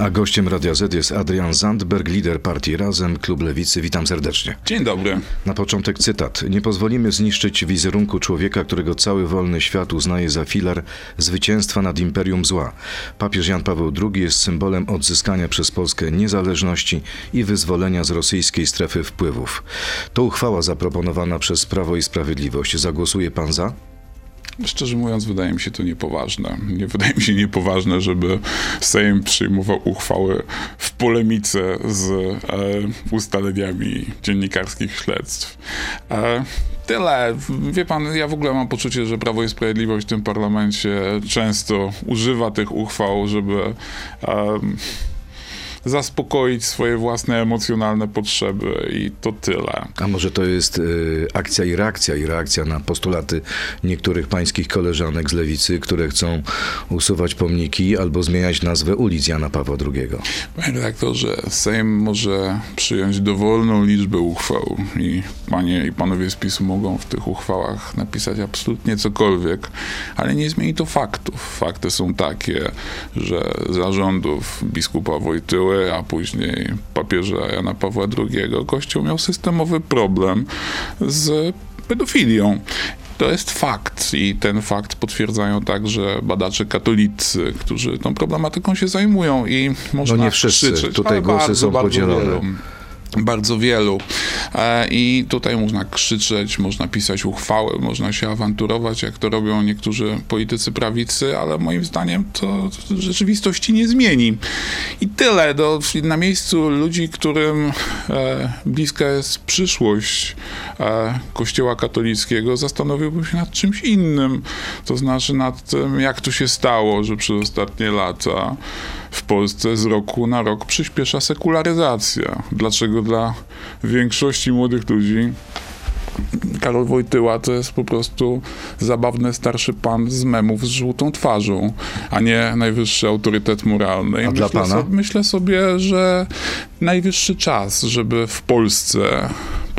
A gościem Radia Z jest Adrian Zandberg, lider partii Razem, Klub Lewicy. Witam serdecznie. Dzień dobry. Na początek cytat. Nie pozwolimy zniszczyć wizerunku człowieka, którego cały wolny świat uznaje za filar zwycięstwa nad imperium zła. Papież Jan Paweł II jest symbolem odzyskania przez Polskę niezależności i wyzwolenia z rosyjskiej strefy wpływów. To uchwała zaproponowana przez Prawo i Sprawiedliwość. Zagłosuje pan za? Szczerze mówiąc, wydaje mi się to niepoważne. Nie wydaje mi się niepoważne, żeby Sejm przyjmował uchwały w polemice z e, ustaleniami dziennikarskich śledztw. E, tyle. Wie pan, ja w ogóle mam poczucie, że Prawo i Sprawiedliwość w tym parlamencie często używa tych uchwał, żeby. E, zaspokoić swoje własne emocjonalne potrzeby i to tyle. A może to jest y, akcja i reakcja i reakcja na postulaty niektórych pańskich koleżanek z lewicy, które chcą usuwać pomniki albo zmieniać nazwę ulic Jana Pawła II. Panie redaktorze, Sejm może przyjąć dowolną liczbę uchwał i panie i panowie z PiSu mogą w tych uchwałach napisać absolutnie cokolwiek, ale nie zmieni to faktów. Fakty są takie, że zarządów biskupa Wojtyły a później papieża Jana Pawła II, Kościół miał systemowy problem z pedofilią. To jest fakt i ten fakt potwierdzają także badacze katolicy, którzy tą problematyką się zajmują i można No nie wszyscy, krzyczeć, tutaj głosy bardzo, są bardzo podzielone. Wielu bardzo wielu. E, I tutaj można krzyczeć, można pisać uchwały, można się awanturować, jak to robią niektórzy politycy prawicy, ale moim zdaniem to rzeczywistości nie zmieni. I tyle. Do, na miejscu ludzi, którym e, bliska jest przyszłość e, Kościoła katolickiego, zastanowiłbym się nad czymś innym. To znaczy nad tym, jak to się stało, że przez ostatnie lata w Polsce z roku na rok przyspiesza sekularyzacja. Dlaczego dla większości młodych ludzi Karol Wojtyła to jest po prostu zabawny starszy pan z memów z żółtą twarzą, a nie najwyższy autorytet moralny. I A dla myślę pana? Sobie, myślę sobie, że najwyższy czas, żeby w Polsce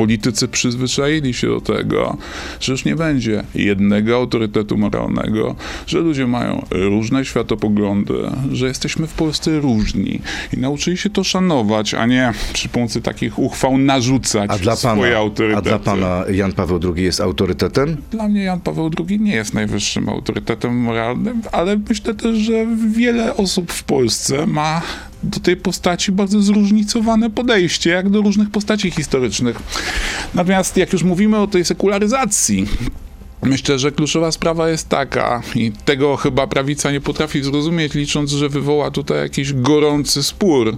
politycy przyzwyczaili się do tego, że już nie będzie jednego autorytetu moralnego, że ludzie mają różne światopoglądy, że jesteśmy w Polsce różni i nauczyli się to szanować, a nie przy pomocy takich uchwał narzucać A dla swoje pana, autorytety. a dla pana Jan Paweł II jest autorytetem? Dla mnie Jan Paweł II nie jest najwyższym autorytetem moralnym, ale myślę też, że wiele osób w Polsce ma do tej postaci bardzo zróżnicowane podejście, jak do różnych postaci historycznych. Natomiast jak już mówimy o tej sekularyzacji, Myślę, że kluczowa sprawa jest taka, i tego chyba prawica nie potrafi zrozumieć, licząc, że wywoła tutaj jakiś gorący spór,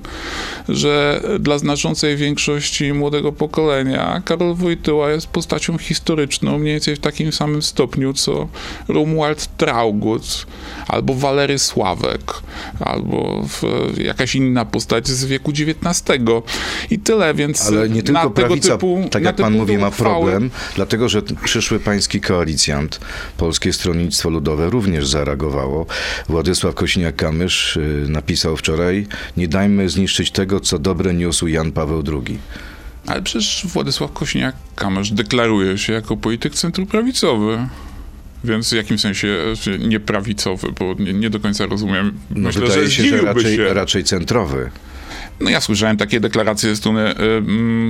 że dla znaczącej większości młodego pokolenia Karol Wojtyła jest postacią historyczną mniej więcej w takim samym stopniu, co Romuald Traugott, albo Walery Sławek, albo jakaś inna postać z wieku XIX. I tyle, więc Ale nie tylko prawica, typu, tak jak pan mówi, ma uchwały- problem, dlatego że przyszły pański koalicjant, Polskie Stronnictwo Ludowe również zareagowało. Władysław Kośniak-Kamysz y, napisał wczoraj, nie dajmy zniszczyć tego, co dobre niósł Jan Paweł II. Ale przecież Władysław Kośniak-Kamysz deklaruje się jako polityk centroprawicowy. Więc w jakim sensie e, nieprawicowy, bo nie, nie do końca rozumiem. No Myślę, wydaje że się, że raczej, się. raczej centrowy. No ja słyszałem takie deklaracje ze strony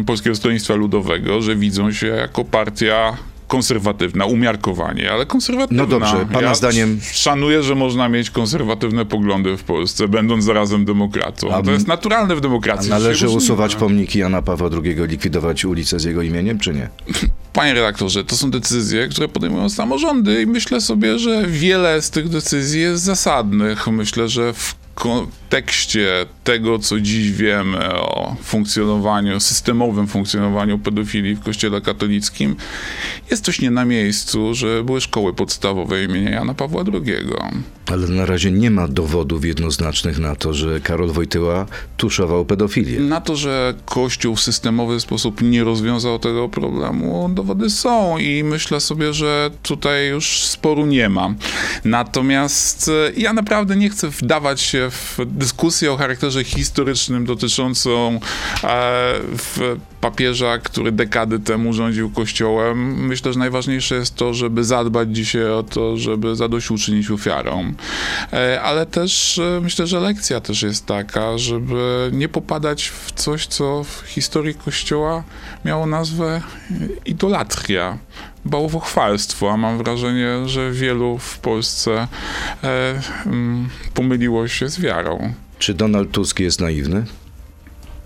y, Polskiego Stronnictwa Ludowego, że widzą się jako partia konserwatywna, umiarkowanie, ale konserwatywna. No dobrze, pana ja zdaniem- Szanuję, że można mieć konserwatywne poglądy w Polsce, będąc zarazem demokratą. A to jest naturalne w A demokracji. należy usuwać pomniki Jana Pawła II, likwidować ulicę z jego imieniem, czy nie? Panie redaktorze, to są decyzje, które podejmują samorządy i myślę sobie, że wiele z tych decyzji jest zasadnych. Myślę, że w kontekście tego, co dziś wiemy o funkcjonowaniu, systemowym funkcjonowaniu pedofilii w kościele katolickim, jest coś nie na miejscu, że były szkoły podstawowe imienia Jana Pawła II. Ale na razie nie ma dowodów jednoznacznych na to, że Karol Wojtyła tuszował pedofilię. Na to, że Kościół w systemowy sposób nie rozwiązał tego problemu, dowody są i myślę sobie, że tutaj już sporu nie ma. Natomiast ja naprawdę nie chcę wdawać się w dyskusję o charakterze historycznym dotyczącą e, papieża, który dekady temu rządził Kościołem. Myślę, że najważniejsze jest to, żeby zadbać dzisiaj o to, żeby zadośćuczynić ofiarom. E, Ale też e, myślę, że lekcja też jest taka, żeby nie popadać w coś, co w historii Kościoła miało nazwę e, idolatria, bałwochwalstwo, a mam wrażenie, że wielu w Polsce e, mm, pomyliło się z wiarą. Czy Donald Tusk jest naiwny?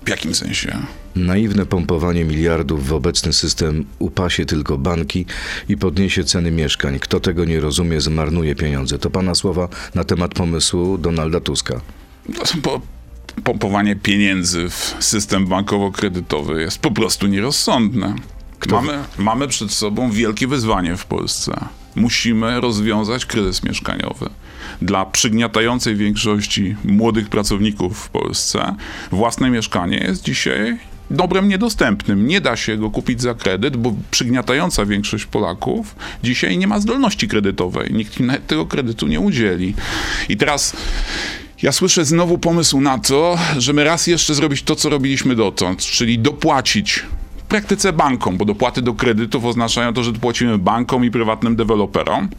W jakim sensie? Naiwne pompowanie miliardów w obecny system upasie tylko banki i podniesie ceny mieszkań. Kto tego nie rozumie, zmarnuje pieniądze. To pana słowa na temat pomysłu Donalda Tuska. Bo pompowanie pieniędzy w system bankowo-kredytowy jest po prostu nierozsądne. Mamy, mamy przed sobą wielkie wyzwanie w Polsce. Musimy rozwiązać kryzys mieszkaniowy. Dla przygniatającej większości młodych pracowników w Polsce własne mieszkanie jest dzisiaj dobrem niedostępnym. Nie da się go kupić za kredyt, bo przygniatająca większość Polaków dzisiaj nie ma zdolności kredytowej. Nikt im tego kredytu nie udzieli. I teraz ja słyszę znowu pomysł na to, żeby raz jeszcze zrobić to, co robiliśmy dotąd, czyli dopłacić praktyce bankom, bo dopłaty do kredytów oznaczają to, że dopłacimy bankom i prywatnym deweloperom.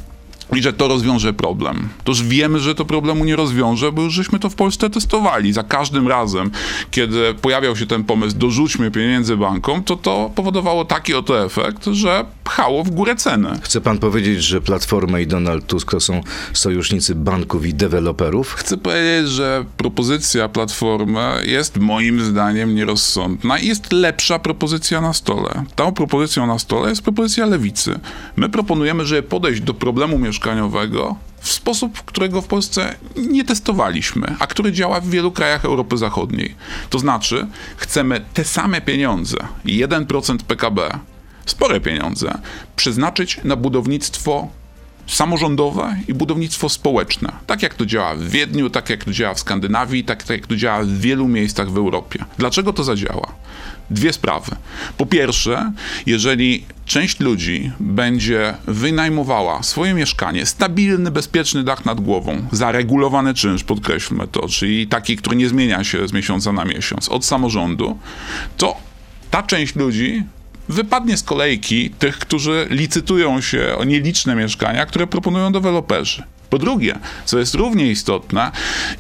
I że to rozwiąże problem. Toż wiemy, że to problemu nie rozwiąże, bo już żeśmy to w Polsce testowali. Za każdym razem, kiedy pojawiał się ten pomysł, dorzućmy pieniędzy bankom, to to powodowało taki oto efekt, że pchało w górę ceny. Chce pan powiedzieć, że Platforma i Donald Tusk to są sojusznicy banków i deweloperów? Chcę powiedzieć, że propozycja Platformy jest moim zdaniem nierozsądna i jest lepsza propozycja na stole. Tą propozycją na stole jest propozycja lewicy. My proponujemy, żeby podejść do problemu mieszkaniowego w sposób, którego w Polsce nie testowaliśmy, a który działa w wielu krajach Europy Zachodniej. To znaczy, chcemy te same pieniądze, 1% PKB, spore pieniądze, przeznaczyć na budownictwo samorządowe i budownictwo społeczne. Tak jak to działa w Wiedniu, tak jak to działa w Skandynawii, tak, tak jak to działa w wielu miejscach w Europie. Dlaczego to zadziała? Dwie sprawy. Po pierwsze, jeżeli część ludzi będzie wynajmowała swoje mieszkanie, stabilny, bezpieczny dach nad głową, zaregulowany czynsz, podkreślmy to, czyli taki, który nie zmienia się z miesiąca na miesiąc, od samorządu, to ta część ludzi wypadnie z kolejki tych, którzy licytują się o nieliczne mieszkania, które proponują deweloperzy. Po drugie, co jest równie istotne,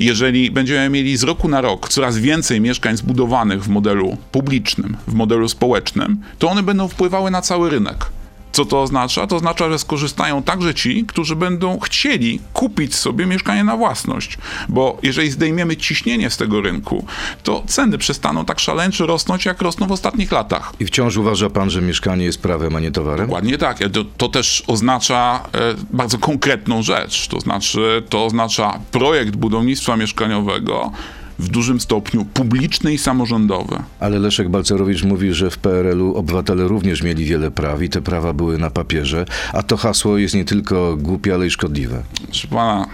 jeżeli będziemy mieli z roku na rok coraz więcej mieszkań zbudowanych w modelu publicznym, w modelu społecznym, to one będą wpływały na cały rynek. Co to oznacza? To oznacza, że skorzystają także ci, którzy będą chcieli kupić sobie mieszkanie na własność. Bo jeżeli zdejmiemy ciśnienie z tego rynku, to ceny przestaną tak szaleńczo rosnąć, jak rosną w ostatnich latach. I wciąż uważa pan, że mieszkanie jest prawem, a nie towarem? Dokładnie tak. To, to też oznacza e, bardzo konkretną rzecz. To znaczy, to oznacza projekt budownictwa mieszkaniowego w dużym stopniu publiczny i samorządowy. Ale Leszek Balcerowicz mówi, że w PRL-u obywatele również mieli wiele praw i te prawa były na papierze, a to hasło jest nie tylko głupie, ale i szkodliwe. Proszę pana,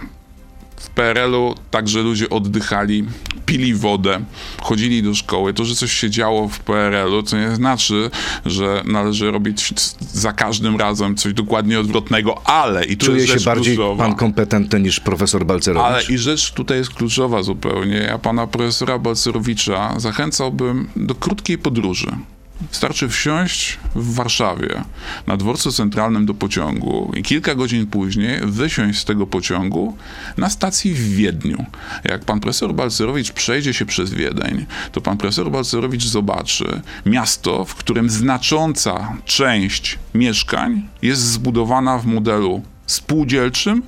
w PRL-u także ludzie oddychali, pili wodę, chodzili do szkoły. To, że coś się działo w PRL-u, to nie znaczy, że należy robić za każdym razem coś dokładnie odwrotnego, ale i tu Czuje jest się bardziej kluczowa. pan kompetentny niż profesor Balcerowicz? Ale i rzecz tutaj jest kluczowa zupełnie. Ja pana profesora Balcerowicza zachęcałbym do krótkiej podróży. Wystarczy wsiąść w Warszawie na dworcu centralnym do pociągu i kilka godzin później wysiąść z tego pociągu na stacji w Wiedniu. Jak pan profesor Balcerowicz przejdzie się przez Wiedeń, to pan profesor Balcerowicz zobaczy miasto, w którym znacząca część mieszkań jest zbudowana w modelu spółdzielczym,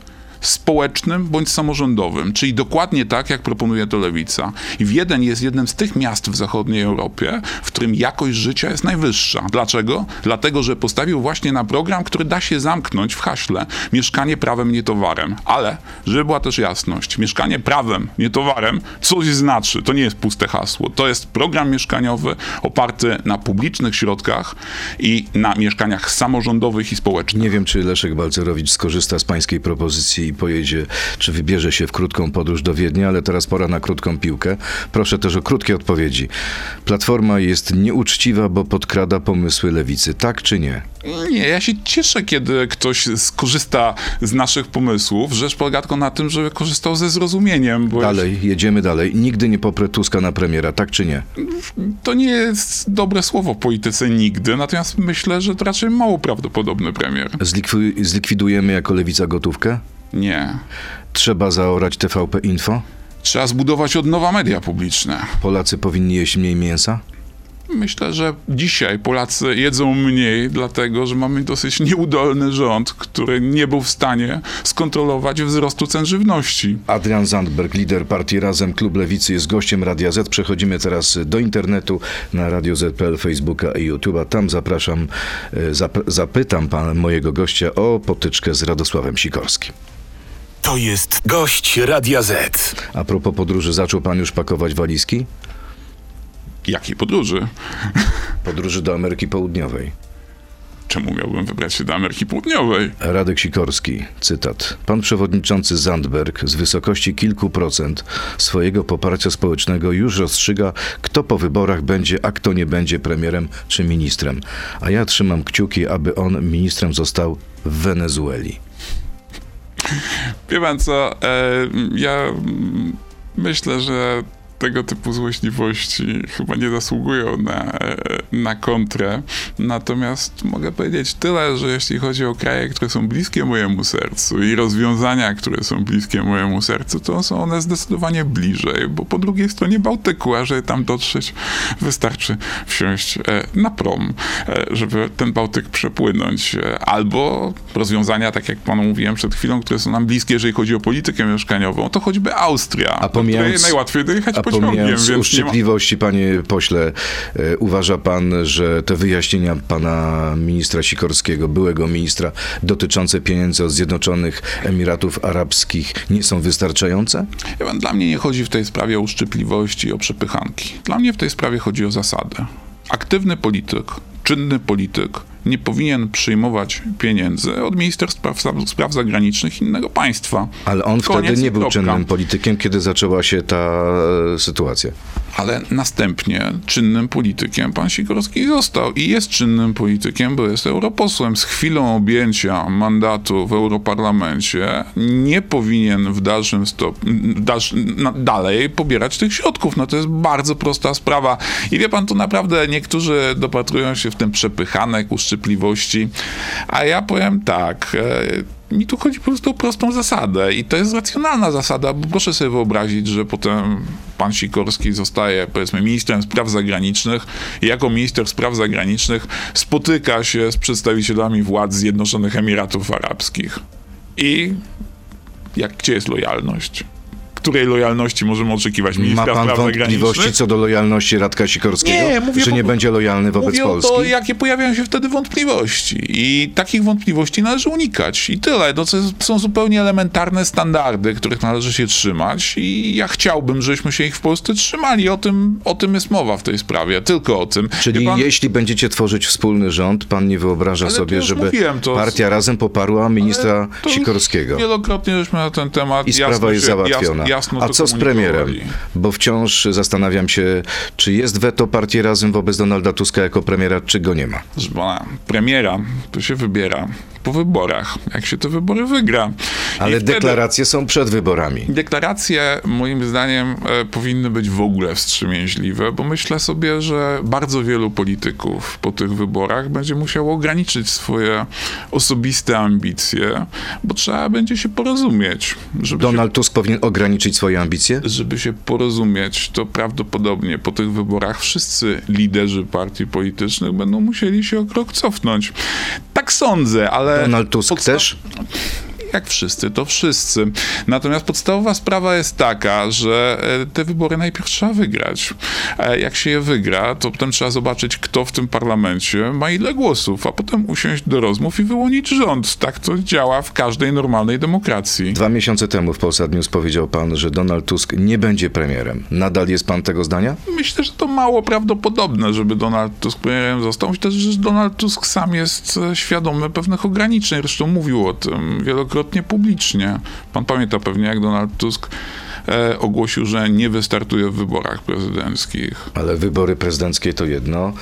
społecznym bądź samorządowym, czyli dokładnie tak, jak proponuje to lewica. I Wiedeń jest jednym z tych miast w zachodniej Europie, w którym jakość życia jest najwyższa. Dlaczego? Dlatego, że postawił właśnie na program, który da się zamknąć w haśle. Mieszkanie prawem, nie towarem. Ale, żeby była też jasność, mieszkanie prawem, nie towarem, coś znaczy. To nie jest puste hasło. To jest program mieszkaniowy oparty na publicznych środkach i na mieszkaniach samorządowych i społecznych. Nie wiem, czy Leszek Balcerowicz skorzysta z pańskiej propozycji pojedzie, czy wybierze się w krótką podróż do Wiednia, ale teraz pora na krótką piłkę. Proszę też o krótkie odpowiedzi. Platforma jest nieuczciwa, bo podkrada pomysły lewicy, tak czy nie? Nie, ja się cieszę, kiedy ktoś skorzysta z naszych pomysłów. Rzecz polega tylko na tym, żeby korzystał ze zrozumieniem, Dalej, jedziemy dalej. Nigdy nie poprę Tuska na premiera, tak czy nie? to nie jest dobre słowo w polityce nigdy, natomiast myślę, że to raczej mało prawdopodobny premier. Zlikwi- zlikwidujemy jako lewica gotówkę? Nie. Trzeba zaorać TVP Info? Trzeba zbudować od nowa media publiczne. Polacy powinni jeść mniej mięsa? Myślę, że dzisiaj Polacy jedzą mniej, dlatego że mamy dosyć nieudolny rząd, który nie był w stanie skontrolować wzrostu cen żywności. Adrian Zandberg, lider partii Razem, Klub Lewicy, jest gościem Radia Z. Przechodzimy teraz do internetu na Radio Z.pl, Facebooka i YouTube'a. Tam zapraszam, e, zap, zapytam pan mojego gościa o potyczkę z Radosławem Sikorskim. To jest gość Radia Z. A propos podróży, zaczął pan już pakować walizki? Jakiej podróży? Podróży do Ameryki Południowej. Czemu miałbym wybrać się do Ameryki Południowej? Radek Sikorski, cytat. Pan przewodniczący Zandberg z wysokości kilku procent swojego poparcia społecznego już rozstrzyga, kto po wyborach będzie, a kto nie będzie premierem czy ministrem. A ja trzymam kciuki, aby on ministrem został w Wenezueli. Wie pan co, e, ja myślę, że tego typu złośliwości chyba nie zasługują na, e, na kontrę. Natomiast mogę powiedzieć tyle, że jeśli chodzi o kraje, które są bliskie mojemu sercu i rozwiązania, które są bliskie mojemu sercu, to są one zdecydowanie bliżej, bo po drugiej stronie Bałtyku, a żeby tam dotrzeć, wystarczy wsiąść e, na prom, e, żeby ten Bałtyk przepłynąć. Albo rozwiązania, tak jak panu mówiłem przed chwilą, które są nam bliskie, jeżeli chodzi o politykę mieszkaniową, to choćby Austria, A pomijając- najłatwiej dojechać A pomijając ma... uszczypliwości, panie pośle, e, uważa pan, że te wyjaśnienia pana ministra Sikorskiego, byłego ministra, dotyczące pieniędzy od Zjednoczonych Emiratów Arabskich nie są wystarczające? Ja wiem, Dla mnie nie chodzi w tej sprawie o uszczypliwości i o przepychanki. Dla mnie w tej sprawie chodzi o zasadę. Aktywny polityk, czynny polityk nie powinien przyjmować pieniędzy od Ministerstwa Spraw- Zagranicznych innego państwa. Ale on Koniec wtedy nie był kropka. czynnym politykiem, kiedy zaczęła się ta e, sytuacja. Ale następnie czynnym politykiem pan Sikorski został i jest czynnym politykiem, bo jest europosłem. Z chwilą objęcia mandatu w Europarlamencie nie powinien w dalszym stopniu, dalej pobierać tych środków. No to jest bardzo prosta sprawa. I wie pan, tu naprawdę niektórzy dopatrują się w tym przepychanek, uszczypliwości, a ja powiem tak... Mi tu chodzi po prostu o prostą zasadę i to jest racjonalna zasada, bo proszę sobie wyobrazić, że potem pan Sikorski zostaje, powiedzmy, ministrem spraw zagranicznych i jako minister spraw zagranicznych spotyka się z przedstawicielami władz Zjednoczonych Emiratów Arabskich. I jak, gdzie jest lojalność? Której lojalności możemy oczekiwać Ma ministra pan spraw wątpliwości co do lojalności Radka Sikorskiego? Nie, mówię że nie będzie lojalny wobec Mówię Polski? to, jakie pojawiają się wtedy wątpliwości. I takich wątpliwości należy unikać. I tyle. No, to są zupełnie elementarne standardy, których należy się trzymać. I ja chciałbym, żebyśmy się ich w Polsce trzymali. O tym, o tym jest mowa w tej sprawie. Tylko o tym. Czyli pan, jeśli będziecie tworzyć wspólny rząd, pan nie wyobraża Ale sobie, żeby mówiłem, to- partia razem poparła ministra Sikorskiego. Wielokrotnie żeśmy na ten temat I sprawa jasno jest się, załatwiona. Jasno, jasno A co z premierem? Bo wciąż zastanawiam się, czy jest weto partii razem wobec Donalda Tuska jako premiera, czy go nie ma. Premiera to się wybiera po wyborach, jak się te wybory wygra. Ale wtedy- deklaracje są przed wyborami. Deklaracje, moim zdaniem, e, powinny być w ogóle wstrzemięźliwe, bo myślę sobie, że bardzo wielu polityków po tych wyborach będzie musiało ograniczyć swoje osobiste ambicje, bo trzeba będzie się porozumieć. Donald Tusk powinien ograniczyć swoje ambicje? się, żeby się porozumieć, to prawdopodobnie po tych wyborach wszyscy liderzy partii politycznych będą musieli się o krok cofnąć. Tak sądzę, ale... Donald Tusk podsta- też? Jak wszyscy, to wszyscy. Natomiast podstawowa sprawa jest taka, że e, te wybory najpierw trzeba wygrać. E, Jak się je wygra, to potem trzeba zobaczyć, kto w tym parlamencie ma ile głosów, a potem usiąść do rozmów i wyłonić rząd. Tak to działa w każdej normalnej demokracji. Dwa miesiące temu w Polsat News powiedział pan, że Donald Tusk nie będzie premierem. Nadal jest pan tego zdania? Myślę, że to mało prawdopodobne, żeby Donald Tusk premierem został. Myślę, że Donald Tusk sam jest e, świadomy pewnych ograniczeń. Zresztą mówił o tym wielokrotnie publicznie. Pan pamięta pewnie, jak Donald Tusk e, ogłosił, że nie wystartuje w wyborach prezydenckich. Ale wybory prezydenckie to jedno,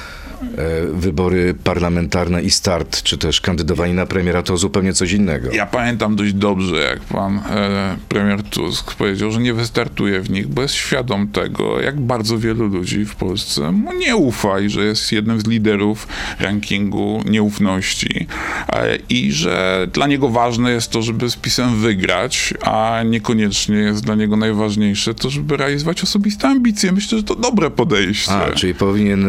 wybory parlamentarne i start, czy też kandydowanie na premiera to zupełnie coś innego. Ja pamiętam dość dobrze, jak pan e, premier Tusk powiedział, że nie wystartuje w nich, bo jest świadom tego, jak bardzo wielu ludzi w Polsce mu nie ufa i że jest jednym z liderów rankingu nieufności e, i że dla niego ważne jest to, żeby z PiSem wygrać, a niekoniecznie jest dla niego najważniejsze to, żeby realizować osobiste ambicje. Myślę, że to dobre podejście. A, czyli powinien,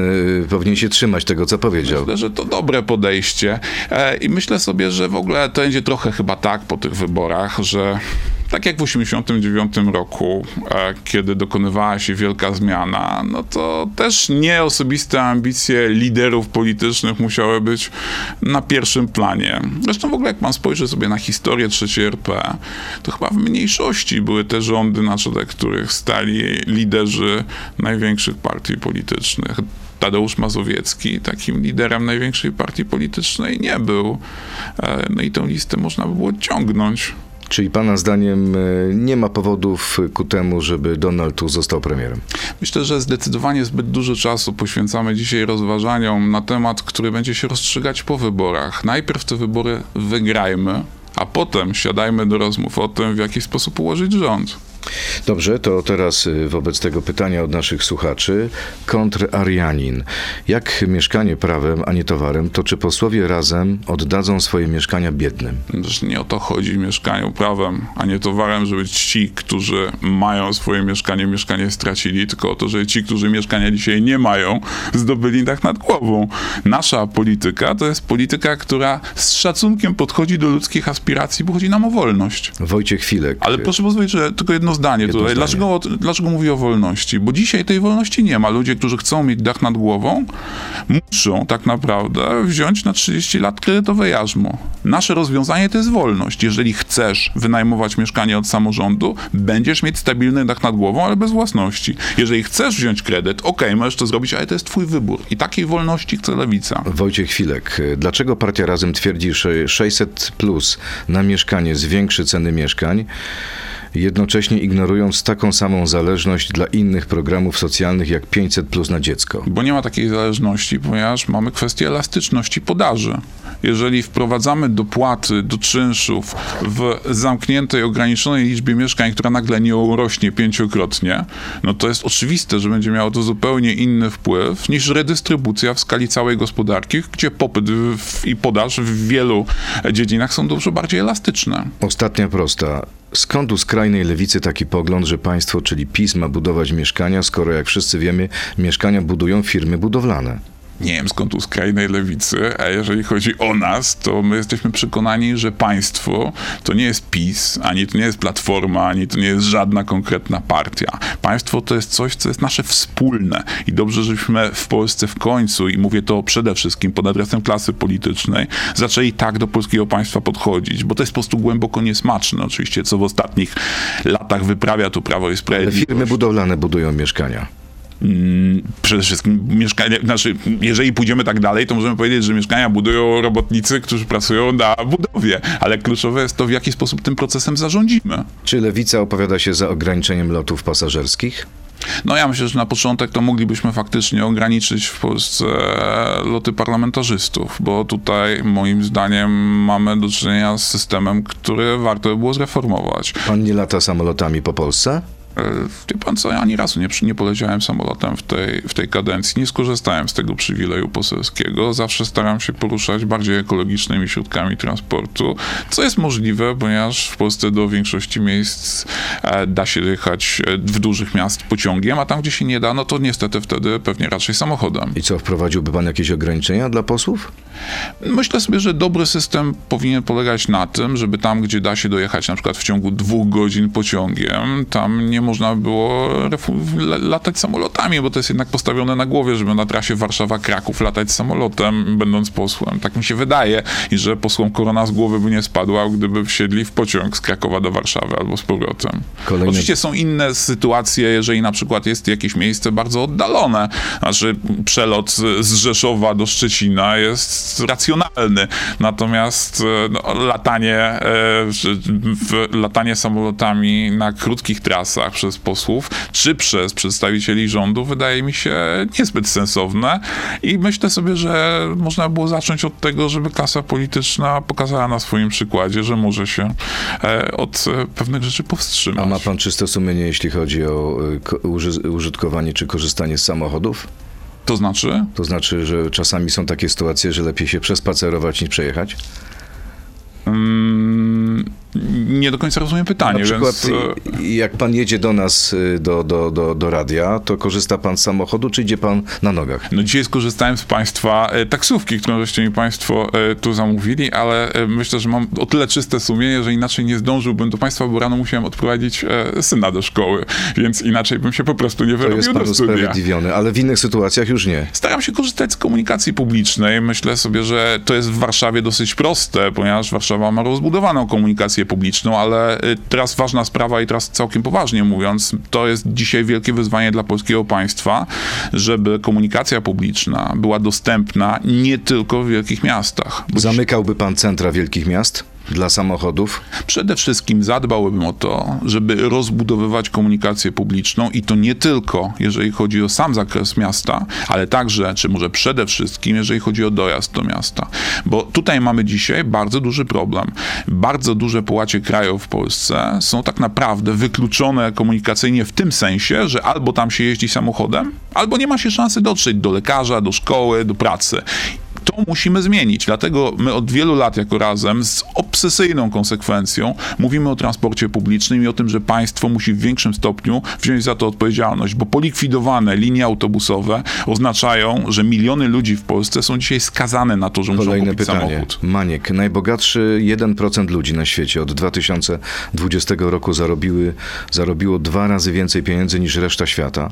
powinien się trzymać tego, co powiedział. Myślę, że to dobre podejście e, i myślę sobie, że w ogóle to będzie trochę chyba tak po tych wyborach, że tak jak w 1989 roku, e, kiedy dokonywała się wielka zmiana, no to też nie osobiste ambicje liderów politycznych musiały być na pierwszym planie. Zresztą w ogóle jak pan spojrzy sobie na historię III RP, to chyba w mniejszości były te rządy, na czele których stali liderzy największych partii politycznych. Tadeusz Mazowiecki takim liderem największej partii politycznej nie był. E, No i tę listę można by było ciągnąć. Czyli pana zdaniem y, nie ma powodów ku temu, żeby Donald Tusk został premierem? Myślę, że zdecydowanie zbyt dużo czasu poświęcamy dzisiaj rozważaniom na temat, który będzie się rozstrzygać po wyborach. Najpierw te wybory wygrajmy, a potem siadajmy do rozmów o tym, w jaki sposób ułożyć rząd. Dobrze, to teraz y, wobec tego pytania od naszych słuchaczy. Kontrarianin. Jak mieszkanie prawem, a nie towarem, to czy posłowie razem oddadzą swoje mieszkania biednym? Zresztą nie o to chodzi w mieszkaniu prawem, a nie towarem, żeby ci, którzy mają swoje mieszkanie, mieszkanie stracili, tylko o to, że ci, którzy mieszkania dzisiaj nie mają, zdobyli dach nad głową. Nasza polityka to jest polityka, która z szacunkiem podchodzi do ludzkich aspiracji, bo chodzi nam o wolność. Wojciech Chwilek. Ale proszę pozwolić, że tylko jedno zdanie tutaj. Dlaczego, dlaczego mówię o wolności? Bo dzisiaj tej wolności nie ma. Ludzie, którzy chcą mieć dach nad głową, muszą tak naprawdę wziąć na 30 lat kredytowe jarzmo. Nasze rozwiązanie to jest wolność. Jeżeli chcesz wynajmować mieszkanie od samorządu, będziesz mieć stabilny dach nad głową, ale bez własności. Jeżeli chcesz wziąć kredyt, okej, możesz to zrobić, ale to jest twój wybór. I takiej wolności chce lewica. Wojciech Chwilek. Dlaczego partia Razem twierdzi, że 600 plus na mieszkanie zwiększy ceny mieszkań, jednocześnie ignorując taką samą zależność dla innych programów socjalnych jak 500 plus na dziecko? Bo nie ma takiej zależności, ponieważ mamy kwestię elastyczności podaży. Jeżeli wprowadzamy dopłaty do czynszów w zamkniętej, ograniczonej liczbie mieszkań, która nagle nie urośnie pięciokrotnie, no to jest oczywiste, że będzie miało to zupełnie inny wpływ niż redystrybucja w skali całej gospodarki, gdzie popyt i podaż w wielu dziedzinach są dużo bardziej elastyczne. Ostatnia prosta. Skąd u skrajnej lewicy taki pogląd, że państwo, czyli PiS, ma budować mieszkania, skoro jak wszyscy wiemy, mieszkania budują firmy budowlane? Nie wiem skąd u skrajnej lewicy, a jeżeli chodzi o nas, to my jesteśmy przekonani, że państwo to nie jest PiS, ani to nie jest Platforma, ani to nie jest żadna konkretna partia. Państwo to jest coś, co jest nasze wspólne i dobrze, żebyśmy w Polsce w końcu, i mówię to przede wszystkim pod adresem klasy politycznej, zaczęli tak do polskiego państwa podchodzić, bo to jest po prostu głęboko niesmaczne oczywiście, co w ostatnich latach wyprawia tu Prawo i Ale Sprawiedliwość. firmy budowlane budują mieszkania. Mm, przede wszystkim mieszkania, znaczy, jeżeli pójdziemy tak dalej, to możemy powiedzieć, że mieszkania budują robotnicy, którzy pracują na budowie, ale kluczowe jest to, w jaki sposób tym procesem zarządzimy. Czy lewica opowiada się za ograniczeniem lotów pasażerskich? No ja myślę, że na początek to moglibyśmy faktycznie ograniczyć w Polsce loty parlamentarzystów, bo tutaj moim zdaniem mamy do czynienia z systemem, który warto by było zreformować. Pan nie lata samolotami po Polsce? E, Wie pan co, ja ani razu nie, nie poleciałem samolotem w tej, w tej kadencji, nie skorzystałem z tego przywileju poselskiego. Zawsze staram się poruszać bardziej ekologicznymi środkami transportu, co jest możliwe, ponieważ w Polsce do większości miejsc e, da się jechać e, w dużych miast pociągiem, a tam, gdzie się nie da, no to niestety wtedy pewnie raczej samochodem. I co, wprowadziłby pan jakieś ograniczenia dla posłów? Myślę sobie, że dobry system powinien polegać na tym, żeby tam, gdzie da się dojechać na przykład w ciągu dwóch godzin pociągiem, tam nie można było latać samolotami, bo to jest jednak postawione na głowie, żeby na trasie Warszawa-Kraków latać samolotem, będąc posłem. Tak mi się wydaje i że posłom korona z głowy by nie spadła, gdyby wsiedli w pociąg z Krakowa do Warszawy albo z powrotem. Kolejne- Oczywiście są inne sytuacje, jeżeli na przykład jest jakieś miejsce bardzo oddalone, znaczy przelot z Rzeszowa do Szczecina jest racjonalny, natomiast e, no, latanie, e, w, latanie samolotami na krótkich trasach, przez posłów czy przez przedstawicieli rządu wydaje mi się niezbyt sensowne i myślę sobie, że można było zacząć od tego, żeby klasa polityczna pokazała na swoim przykładzie, że może się e, od e, pewnych rzeczy powstrzymać. A ma pan czyste sumienie, jeśli chodzi o uży- użytkowanie czy korzystanie z samochodów? To znaczy? To znaczy, że czasami są takie sytuacje, że lepiej się przespacerować niż przejechać? Mm, nie do końca rozumiem pytanie, Na przykład, więc... e, jak pan jedzie do nas, y, do, do, do, do radia, to korzysta pan z samochodu, czy idzie pan na nogach? No dzisiaj skorzystałem z państwa e, taksówki, którą żeście mi państwo e, tu zamówili, ale e, myślę, że mam o tyle czyste sumienie, że inaczej nie zdążyłbym do państwa, bo rano musiałem odprowadzić e, syna do szkoły, więc inaczej bym się po prostu nie To jest wyrobił do studia. usprawiedliwiony, ale w innych sytuacjach już nie. Staram się korzystać z komunikacji publicznej. Myślę sobie, że to jest w Warszawie dosyć proste, ponieważ Warszawa ma rozbudowaną komunikację publiczną, ale y, teraz ważna sprawa i teraz całkiem poważnie mówiąc, to jest dzisiaj wielkie wyzwanie dla polskiego państwa, żeby komunikacja publiczna była dostępna nie tylko w wielkich miastach. Zamykałby pan centra wielkich miast dla samochodów? Przede wszystkim zadbałbym o to, żeby rozbudowywać komunikację publiczną i to nie tylko, jeżeli chodzi o sam zakres miasta, ale także, czy może przede wszystkim, jeżeli chodzi o dojazd do miasta. Bo tutaj mamy dzisiaj bardzo duży problem. Bardzo duże połacie kraju w Polsce są tak naprawdę wykluczone komunikacyjnie w tym sensie, że albo tam się jeździ samochodem, albo nie ma się szansy dotrzeć do lekarza, do szkoły, do pracy. To musimy zmienić. Dlatego my od wielu lat jako razem z obsesyjną konsekwencją mówimy o transporcie publicznym i o tym, że państwo musi w większym stopniu wziąć za to odpowiedzialność, bo polikwidowane linie autobusowe oznaczają, że miliony ludzi w Polsce są dzisiaj skazane na to, że muszą Kolejne kupić pytanie. samochód. Maniek, najbogatszy 1% ludzi na świecie od 2020 roku zarobiły, zarobiło dwa razy więcej pieniędzy niż reszta świata.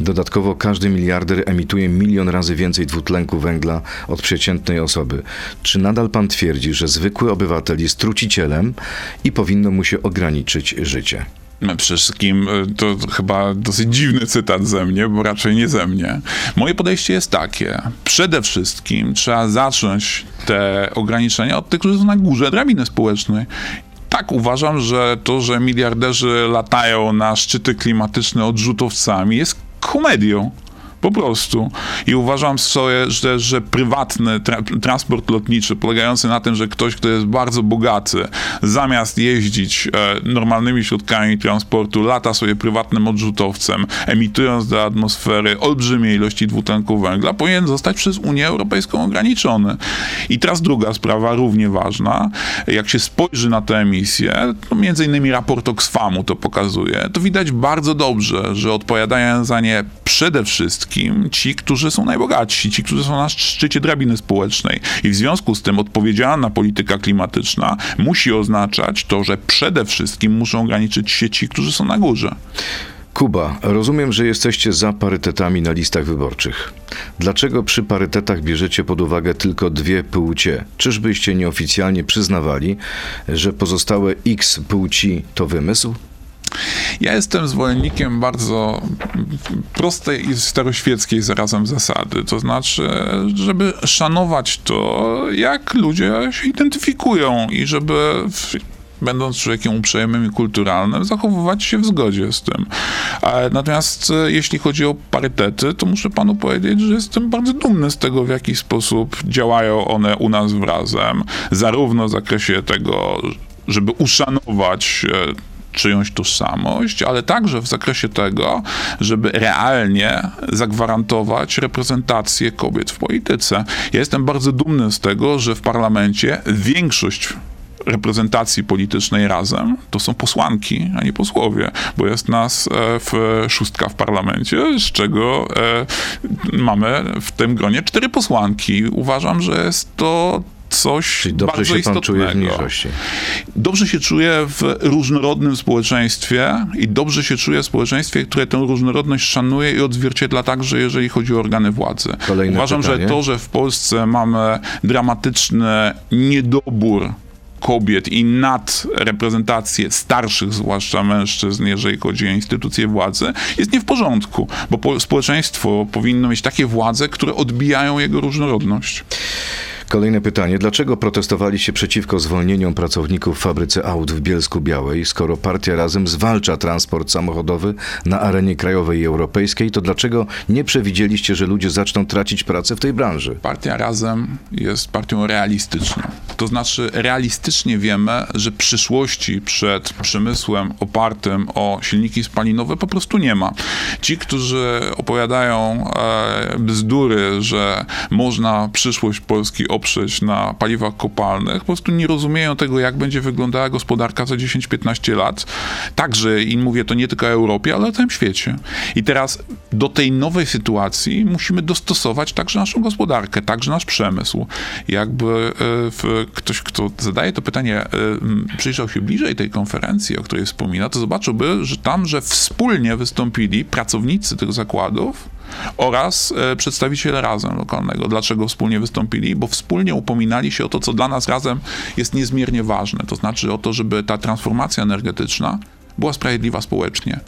Dodatkowo każdy miliarder emituje milion razy więcej dwutlenku węgla od przeciętnej osoby. Czy nadal pan twierdzi, że zwykły obywatel jest trucicielem i powinno mu się ograniczyć życie? Przede wszystkim y, to chyba dosyć dziwny cytat ze mnie, bo raczej nie ze mnie. Moje podejście jest takie. Przede wszystkim trzeba zacząć te ograniczenia od tych, którzy są na górze drabiny społecznej. Tak, uważam, że to, że miliarderzy latają na szczyty klimatyczne odrzutowcami jest komedią. Po prostu. I uważam sobie, że, że prywatny tra- transport lotniczy, polegający na tym, że ktoś, kto jest bardzo bogaty, zamiast jeździć e, normalnymi środkami transportu, lata sobie prywatnym odrzutowcem, emitując do atmosfery olbrzymie ilości dwutlenku węgla, powinien zostać przez Unię Europejską ograniczony. I teraz druga sprawa, równie ważna. Jak się spojrzy na te emisje, to między innymi raport Oxfamu to pokazuje, to widać bardzo dobrze, że odpowiadają za nie przede wszystkim ci, którzy są najbogatsi, ci, którzy są na szczycie drabiny społecznej. I w związku z tym odpowiedzialna polityka klimatyczna musi oznaczać to, że przede wszystkim muszą ograniczyć się ci, którzy są na górze. Kuba, rozumiem, że jesteście za parytetami na listach wyborczych. Dlaczego przy parytetach bierzecie pod uwagę tylko dwie płcie? Czyżbyście nieoficjalnie przyznawali, że pozostałe x płci to wymysł? Ja jestem zwolennikiem bardzo prostej i staroświeckiej zarazem zasady. To znaczy, żeby szanować to, jak ludzie się identyfikują i żeby w, będąc człowiekiem uprzejmym i kulturalnym, zachowywać się w zgodzie z tym. Natomiast jeśli chodzi o parytety, to muszę panu powiedzieć, że jestem bardzo dumny z tego, w jaki sposób działają one u nas w razem. Zarówno w zakresie tego, żeby uszanować e, czyjąś tożsamość, ale także w zakresie tego, żeby realnie zagwarantować reprezentację kobiet w polityce. Ja jestem bardzo dumny z tego, że w parlamencie większość reprezentacji politycznej razem to są posłanki, a nie posłowie, bo jest nas e, w szóstka w parlamencie, z czego e, mamy w tym gronie cztery posłanki. Uważam, że jest to coś Czyli dobrze bardzo się pan czuje w istotnego. mniejszości. Dobrze się czuję w różnorodnym społeczeństwie i dobrze się czuję w społeczeństwie, które tę różnorodność szanuje i odzwierciedla także, jeżeli chodzi o organy władzy. Kolejne Uważam, pytanie. że to, że w Polsce mamy dramatyczny niedobór kobiet i nadreprezentację starszych, zwłaszcza mężczyzn, jeżeli chodzi o instytucje władzy, jest nie w porządku, bo po, społeczeństwo powinno mieć takie władze, które odbijają jego różnorodność. Kolejne pytanie. Dlaczego protestowaliście przeciwko zwolnieniom pracowników w fabryce aut w Bielsku Białej? Skoro partia razem zwalcza transport samochodowy na arenie krajowej i europejskiej, to dlaczego nie przewidzieliście, że ludzie zaczną tracić pracę w tej branży? Partia Razem jest partią realistyczną. To znaczy, realistycznie wiemy, że przyszłości przed przemysłem opartym o silniki spalinowe po prostu nie ma. Ci, którzy opowiadają e, bzdury, że można przyszłość Polski oprzeć na paliwach kopalnych, po prostu nie rozumieją tego, jak będzie wyglądała gospodarka za 10-15 lat. Także, i mówię to nie tylko o Europie, ale o całym świecie. I teraz do tej nowej sytuacji musimy dostosować także naszą gospodarkę, także nasz przemysł. Jakby e, w, ktoś, kto zadaje to pytanie, e, przyjrzał się bliżej tej konferencji, o której wspomina, to zobaczyłby, że tam, że wspólnie wystąpili pracownicy tych zakładów, oraz e, przedstawiciele Razem lokalnego. Dlaczego wspólnie wystąpili? Bo wspólnie upominali się o to, co dla nas Razem jest niezmiernie ważne. To znaczy o to, żeby ta transformacja energetyczna była sprawiedliwa społecznie.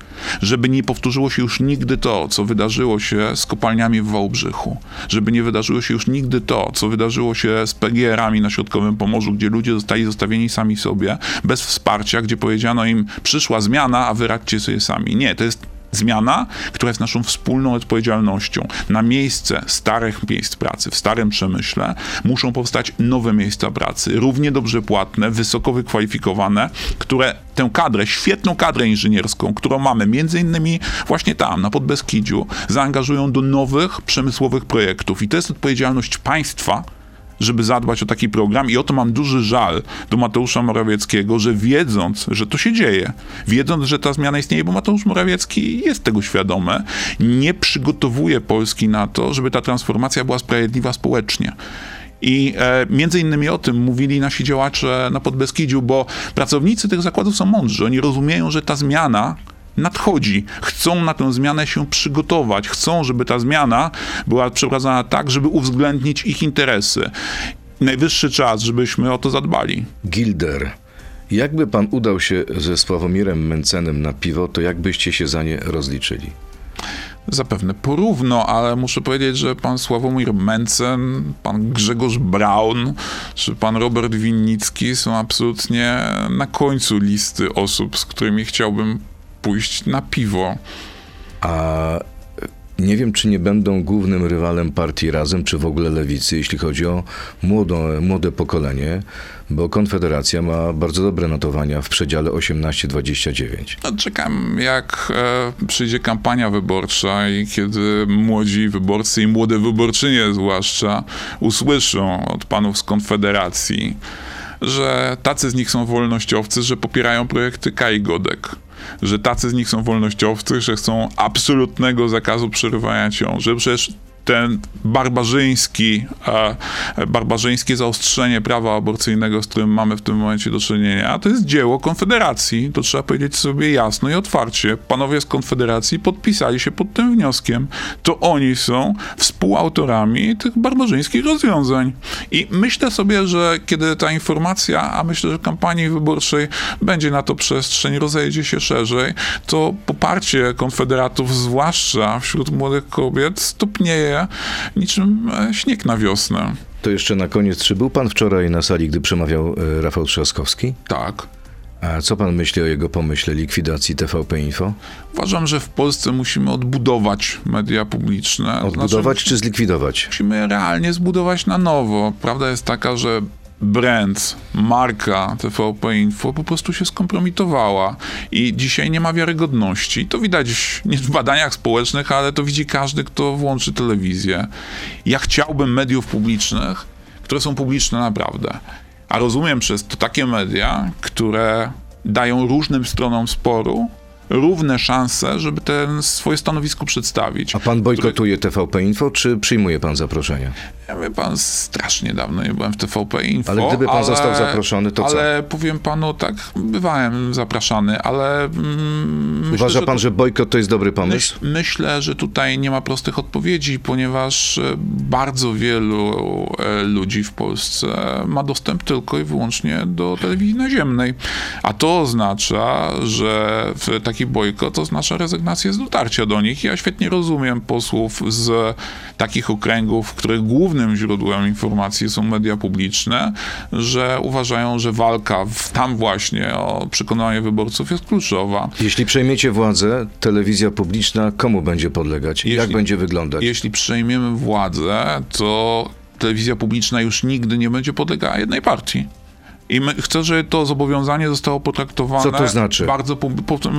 Żeby nie powtórzyło się już nigdy to, co wydarzyło się z kopalniami w Wałbrzychu. Żeby nie wydarzyło się już nigdy to, co wydarzyło się z PGR-ami na Środkowym Pomorzu, gdzie ludzie zostali zostawieni sami sobie, bez wsparcia, gdzie powiedziano im, przyszła zmiana, a wy radźcie sobie sami. Nie, to jest zmiana, która jest naszą wspólną odpowiedzialnością. Na miejsce starych miejsc pracy, w starym przemyśle muszą powstać nowe miejsca pracy, równie dobrze płatne, wysoko wykwalifikowane, które tę kadrę, świetną kadrę inżynierską, którą mamy między innymi właśnie tam, na Podbeskidziu, zaangażują do nowych przemysłowych projektów. I to jest odpowiedzialność państwa, żeby zadbać o taki program i o to mam duży żal do Mateusza Morawieckiego, że wiedząc, że to się dzieje, wiedząc, że ta zmiana istnieje, bo Mateusz Morawiecki jest tego świadomy, nie przygotowuje Polski na to, żeby ta transformacja była sprawiedliwa społecznie. I e, między innymi o tym mówili nasi działacze na Podbeskidziu, bo pracownicy tych zakładów są mądrzy. Oni rozumieją, że ta zmiana nadchodzi. Chcą na tę zmianę się przygotować. Chcą, żeby ta zmiana była przeprowadzona tak, żeby uwzględnić ich interesy. Najwyższy czas, żebyśmy o to zadbali. Gilder. Jakby pan udał się ze Sławomirem Mencenem na piwo, to jak byście się za nie rozliczyli? Zapewne porówno, ale muszę powiedzieć, że pan Sławomir Mencen, pan Grzegorz Braun czy pan Robert Winnicki są absolutnie na końcu listy osób, z którymi chciałbym pójść na piwo. A nie wiem, czy nie będą głównym rywalem partii Razem, czy w ogóle lewicy, jeśli chodzi o młodo, młode pokolenie, bo Konfederacja ma bardzo dobre notowania w przedziale 18-29. No, czekam, jak e, przyjdzie kampania wyborcza i kiedy młodzi wyborcy i młode wyborczynie zwłaszcza usłyszą od panów z Konfederacji, że tacy z nich są wolnościowcy, że popierają projekty Kai Godek. Że tacy z nich są wolnościowcy, że chcą absolutnego zakazu przerywania ciąży, przecież ten barbarzyński, e, barbarzyńskie zaostrzenie prawa aborcyjnego, z którym mamy w tym momencie do czynienia, to jest dzieło Konfederacji. To trzeba powiedzieć sobie jasno i otwarcie. Panowie z Konfederacji podpisali się pod tym wnioskiem. To oni są współautorami tych barbarzyńskich rozwiązań. I myślę sobie, że kiedy ta informacja, a myślę, że kampanii wyborczej będzie na to przestrzeń, rozejdzie się szerzej, to poparcie konfederatów, zwłaszcza wśród młodych kobiet, stopnieje niczym e, śnieg na wiosnę. To jeszcze na koniec, czy był pan wczoraj na sali, gdy przemawiał e, Rafał Trzaskowski? Tak. A co pan myśli o jego pomyśle likwidacji TVP Info? Uważam, że w Polsce musimy odbudować media publiczne. Odbudować znaczy, czy zlikwidować? Musimy realnie zbudować na nowo. Prawda jest taka, że brand, marka TVP Info po prostu się skompromitowała i dzisiaj nie ma wiarygodności. To widać nie w badaniach społecznych, ale to widzi każdy, kto włączy telewizję. Ja chciałbym mediów publicznych, które są publiczne naprawdę. A rozumiem przez to takie media, które dają różnym stronom sporu równe szanse, żeby ten swoje stanowisko przedstawić. A pan bojkotuje TVP Info, czy przyjmuje pan zaproszenia? Ja wie pan, strasznie dawno nie byłem w TVP Info. Ale gdyby pan został zaproszony, to co? Ale powiem panu tak, bywałem zapraszany, ale mm, myślę, Uważa że pan, że bojkot to jest dobry pomysł? Myśl, myślę, że tutaj nie ma prostych odpowiedzi, ponieważ e, bardzo wielu e, ludzi w Polsce ma dostęp tylko i wyłącznie do telewizji naziemnej. A to oznacza, że w takiej taki bojkot, to oznacza rezygnację z dotarcia do nich. Ja świetnie rozumiem posłów z takich okręgów, których głównym źródłem informacji są media publiczne, że uważają, że walka w, tam właśnie o przekonanie wyborców jest kluczowa. Jeśli przejmiecie władzę, telewizja publiczna komu będzie podlegać? Jak Jeśli- będzie wyglądać? Jeśli przejmiemy władzę, to telewizja publiczna już nigdy nie będzie podlegała jednej partii. I chcę, żeby to zobowiązanie zostało potraktowane Co to znaczy? Bardzo,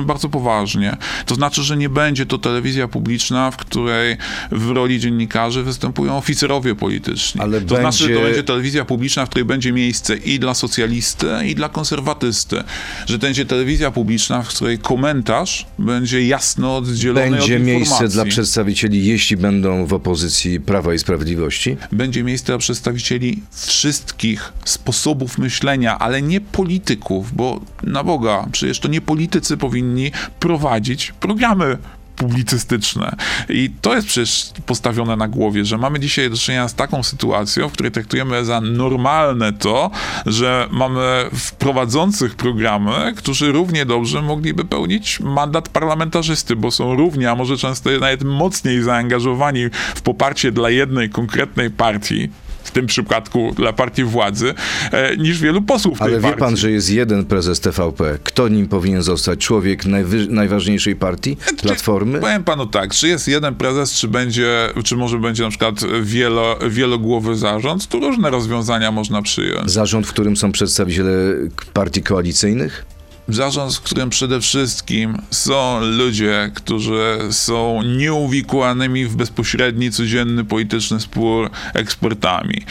bardzo poważnie. To znaczy, że nie będzie to telewizja publiczna, w której w roli dziennikarzy występują oficerowie polityczni. Ale to znaczy, że to będzie- będzie telewizja publiczna, w której będzie miejsce i dla socjalisty, i dla konserwatysty. Że to będzie telewizja publiczna, w której komentarz będzie jasno oddzielony Będzie od miejsce informacji. dla przedstawicieli, jeśli będą w opozycji Prawa i Sprawiedliwości? będzie miejsce dla przedstawicieli wszystkich sposobów myślenia, ale nie polityków, bo na Boga, przecież to nie politycy powinni prowadzić programy publicystyczne. I to jest przecież postawione na głowie, że mamy dzisiaj do czynienia z taką sytuacją, w której traktujemy za normalne to, że mamy wprowadzących programy, którzy równie dobrze mogliby pełnić mandat parlamentarzysty, bo są równie, a może często nawet mocniej zaangażowani w poparcie dla jednej konkretnej partii, w tym przypadku dla partii władzy, e, niż wielu posłów Ale tej wie partii. pan, że jest jeden prezes TVP. Kto nim powinien zostać? Człowiek najwy- najważniejszej partii? Platformy? Powiem panu tak, czy jest jeden prezes, czy będzie, czy może będzie na przykład wielo, wielogłowy zarząd, tu różne rozwiązania można przyjąć. Zarząd, w którym są przedstawiciele partii koalicyjnych? Zarząd, w którym przede wszystkim są ludzie, którzy są nieuwikłanymi w bezpośredni, codzienny polityczny spór ekspertami.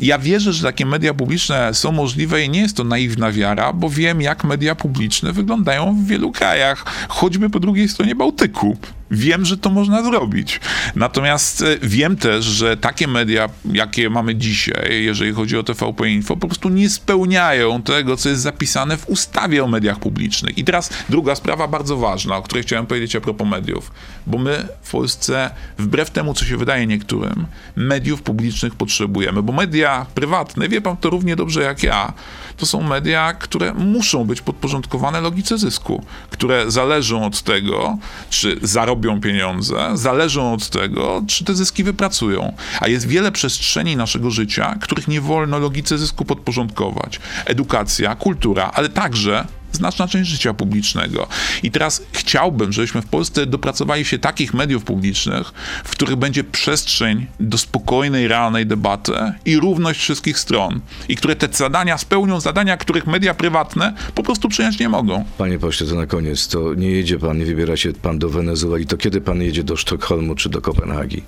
Ja wierzę, że takie media publiczne są możliwe i nie jest to naiwna wiara, bo wiem, jak media publiczne wyglądają w wielu krajach, choćby po drugiej stronie Bałtyku. Wiem, że to można zrobić. Natomiast e, wiem też, że takie media, jakie mamy dzisiaj, jeżeli chodzi o TVP Info, po prostu nie spełniają tego, co jest zapisane w ustawie o mediach publicznych. I teraz druga sprawa bardzo ważna, o której chciałem powiedzieć a propos mediów. Bo my w Polsce, wbrew temu, co się wydaje niektórym, mediów publicznych potrzebujemy. Bo media prywatne, wie pan to równie dobrze jak ja, to są media, które muszą być podporządkowane logice zysku, które zależą od tego, czy zarobią pieniądze, zależą od tego, czy te zyski wypracują. A jest wiele przestrzeni naszego życia, których nie wolno logice zysku podporządkować. Edukacja, kultura, ale także znaczna część życia publicznego. I teraz chciałbym, żebyśmy w Polsce dopracowali się takich mediów publicznych, w których będzie przestrzeń do spokojnej, realnej debaty i równość wszystkich stron. I które te zadania spełnią zadania, których media prywatne po prostu przyjąć nie mogą. Panie pośle, to na koniec. To nie jedzie pan, nie wybiera się pan do Wenezueli. To kiedy pan jedzie do Sztokholmu czy do Kopenhagi?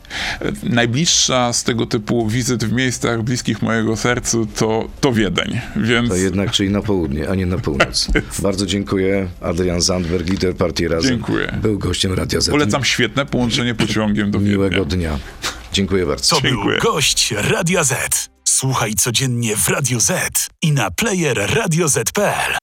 Najbliższa z tego typu wizyt w miejscach bliskich mojego sercu to, to Wiedeń. Więc To jednak, czyli na południe, a nie na północ. Bardzo dziękuję. Adrian Zandberg, lider partii Razem. Dziękuję. Był gościem Radia Z. polecam świetne połączenie pociągiem do Wiednia. Miłego dnia. Dziękuję bardzo. To Dziękuję. był gość Radia Z. Słuchaj codziennie w Radio Z i na player radioz.pl.